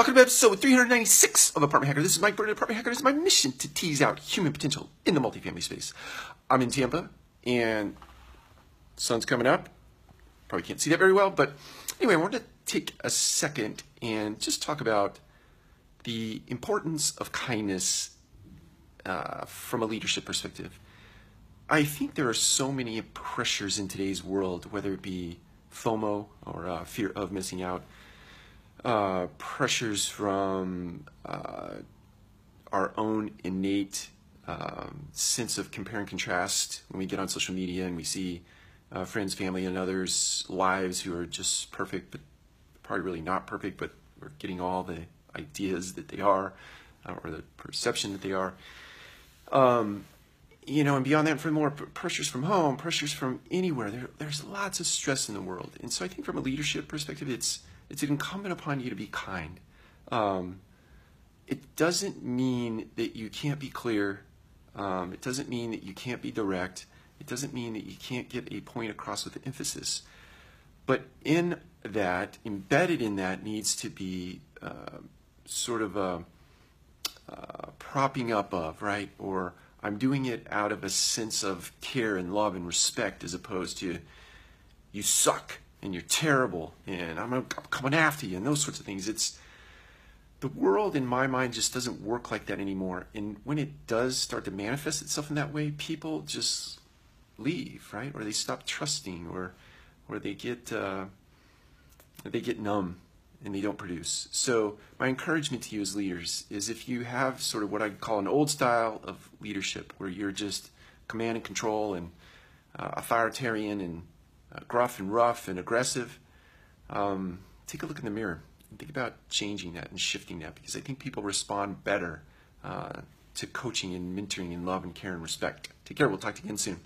Welcome to episode 396 of Apartment Hacker. This is Mike Brewer, Apartment Hacker. It's my mission to tease out human potential in the multifamily space. I'm in Tampa, and sun's coming up. Probably can't see that very well, but anyway, I wanted to take a second and just talk about the importance of kindness uh, from a leadership perspective. I think there are so many pressures in today's world, whether it be FOMO or uh, fear of missing out uh, pressures from uh, our own innate um, sense of compare and contrast when we get on social media and we see uh, friends, family, and others' lives who are just perfect, but probably really not perfect, but we're getting all the ideas that they are uh, or the perception that they are. Um, you know, and beyond that, for more pressures from home, pressures from anywhere, there, there's lots of stress in the world. And so I think from a leadership perspective, it's it's incumbent upon you to be kind. Um, it doesn't mean that you can't be clear. Um, it doesn't mean that you can't be direct. It doesn't mean that you can't get a point across with emphasis. But in that, embedded in that, needs to be uh, sort of a, uh, propping up of, right? Or I'm doing it out of a sense of care and love and respect as opposed to you suck and you're terrible and I'm, I'm coming after you and those sorts of things. It's the world in my mind just doesn't work like that anymore. And when it does start to manifest itself in that way, people just leave, right? Or they stop trusting, or or they get uh, they get numb and they don't produce. So my encouragement to you as leaders is if you have sort of what I call an old style of leadership, where you're just command and control and uh, authoritarian and uh, gruff and rough and aggressive, um, take a look in the mirror and think about changing that and shifting that because I think people respond better uh, to coaching and mentoring and love and care and respect. Take care. We'll talk to you again soon.